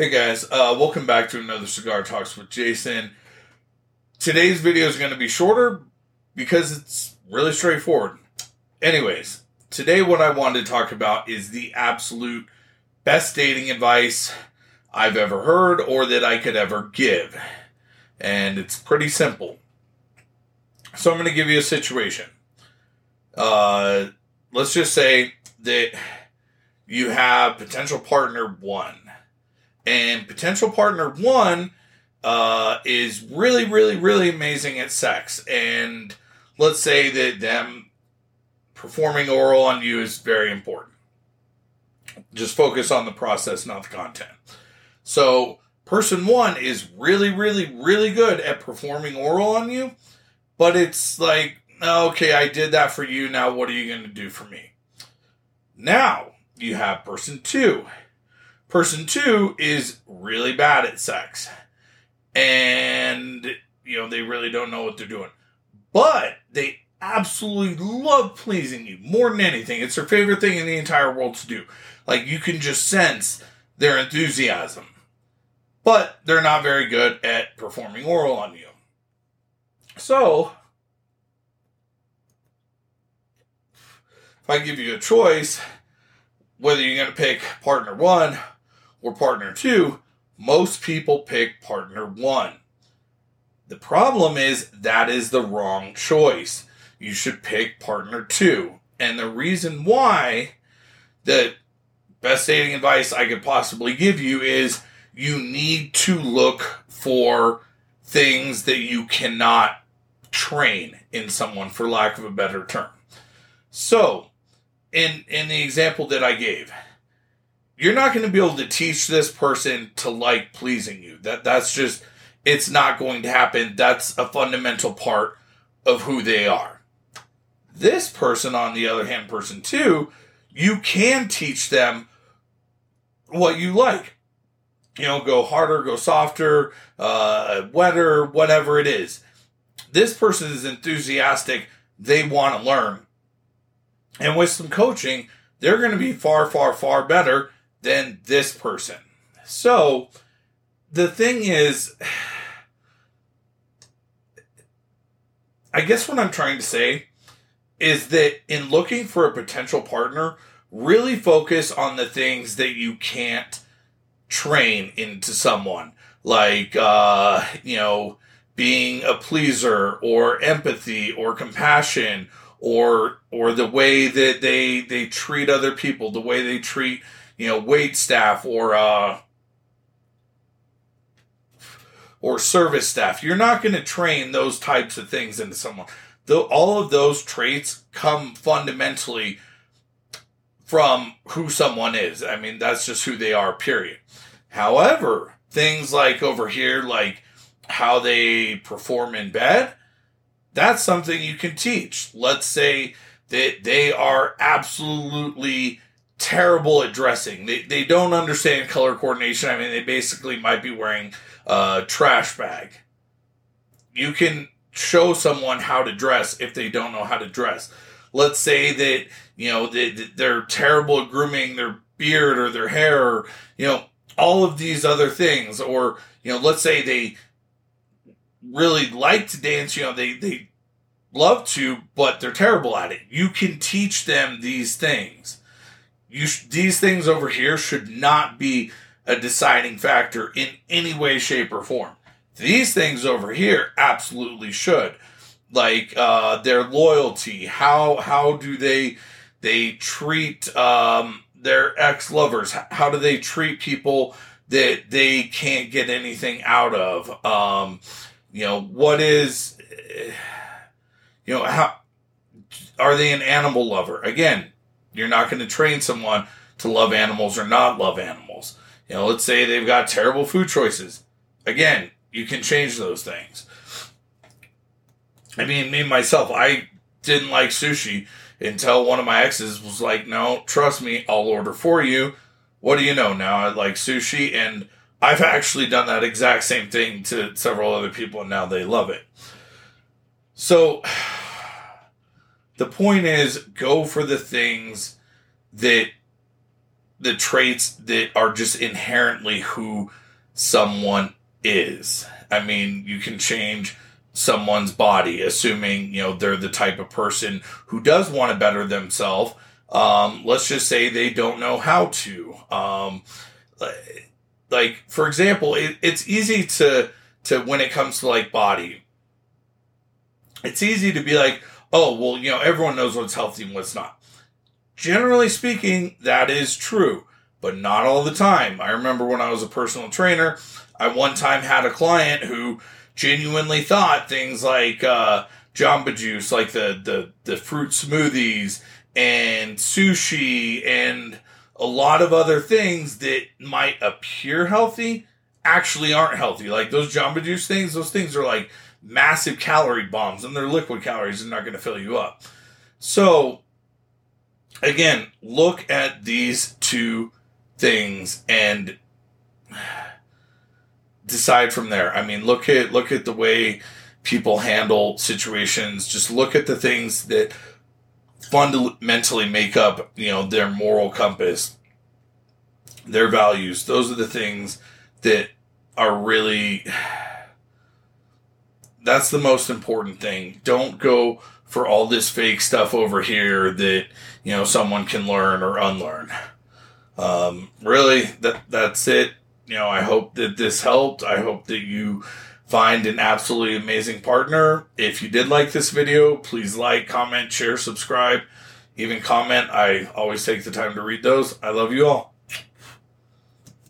Hey guys, uh, welcome back to another Cigar Talks with Jason. Today's video is going to be shorter because it's really straightforward. Anyways, today what I wanted to talk about is the absolute best dating advice I've ever heard or that I could ever give. And it's pretty simple. So I'm going to give you a situation. Uh, let's just say that you have potential partner one and potential partner one uh, is really, really, really amazing at sex. And let's say that them performing oral on you is very important. Just focus on the process, not the content. So, person one is really, really, really good at performing oral on you, but it's like, okay, I did that for you. Now, what are you going to do for me? Now, you have person two Person two is really bad at sex. And, you know, they really don't know what they're doing. But they absolutely love pleasing you more than anything. It's their favorite thing in the entire world to do. Like, you can just sense their enthusiasm. But they're not very good at performing oral on you. So, if I give you a choice, whether you're going to pick partner one or partner two, most people pick partner one. The problem is that is the wrong choice. You should pick partner two. And the reason why the best dating advice I could possibly give you is you need to look for things that you cannot train in someone for lack of a better term. So, in in the example that I gave, you're not going to be able to teach this person to like pleasing you. That that's just it's not going to happen. That's a fundamental part of who they are. This person, on the other hand, person two, you can teach them what you like. You know, go harder, go softer, uh, wetter, whatever it is. This person is enthusiastic. They want to learn. And with some coaching, they're going to be far, far, far better than this person. So the thing is, I guess what I'm trying to say is that in looking for a potential partner, really focus on the things that you can't train into someone, like, uh, you know, being a pleaser or empathy or compassion or or the way that they they treat other people, the way they treat you know, wait staff or uh, or service staff. You're not going to train those types of things into someone. All of those traits come fundamentally from who someone is. I mean, that's just who they are, period. However, things like over here, like how they perform in bed, that's something you can teach. Let's say that they are absolutely terrible at dressing. They, they don't understand color coordination. I mean, they basically might be wearing a trash bag. You can show someone how to dress if they don't know how to dress. Let's say that, you know, they, they're terrible at grooming their beard or their hair or, you know, all of these other things. Or, you know, let's say they really like to dance, you know, they, they love to, but they're terrible at it. You can teach them these things you sh- these things over here should not be a deciding factor in any way, shape, or form. These things over here absolutely should, like uh, their loyalty. How how do they they treat um, their ex lovers? How do they treat people that they can't get anything out of? Um, you know what is you know how are they an animal lover? Again, you're not going to train someone to love animals or not love animals. You know, let's say they've got terrible food choices. Again, you can change those things. I mean, me myself, I didn't like sushi until one of my exes was like, no, trust me, I'll order for you. What do you know? Now I like sushi, and I've actually done that exact same thing to several other people, and now they love it. So, the point is go for the things that the traits that are just inherently who someone is. I mean, you can change someone's body, assuming, you know, they're the type of person who does want to better themselves. Um, let's just say they don't know how to. Um, like, for example, it, it's easy to, to, when it comes to like body, it's easy to be like, oh, well, you know, everyone knows what's healthy and what's not. Generally speaking, that is true, but not all the time. I remember when I was a personal trainer, I one time had a client who genuinely thought things like uh, Jamba Juice, like the, the, the fruit smoothies and sushi and a lot of other things that might appear healthy actually aren't healthy. Like those Jamba Juice things, those things are like massive calorie bombs and they're liquid calories and not going to fill you up. So, again, look at these two things and decide from there. I mean, look at look at the way people handle situations. Just look at the things that fundamentally make up, you know, their moral compass, their values. Those are the things that are really that's the most important thing. Don't go for all this fake stuff over here that, you know, someone can learn or unlearn. Um, really, that that's it. You know, I hope that this helped. I hope that you find an absolutely amazing partner. If you did like this video, please like, comment, share, subscribe, even comment. I always take the time to read those. I love you all.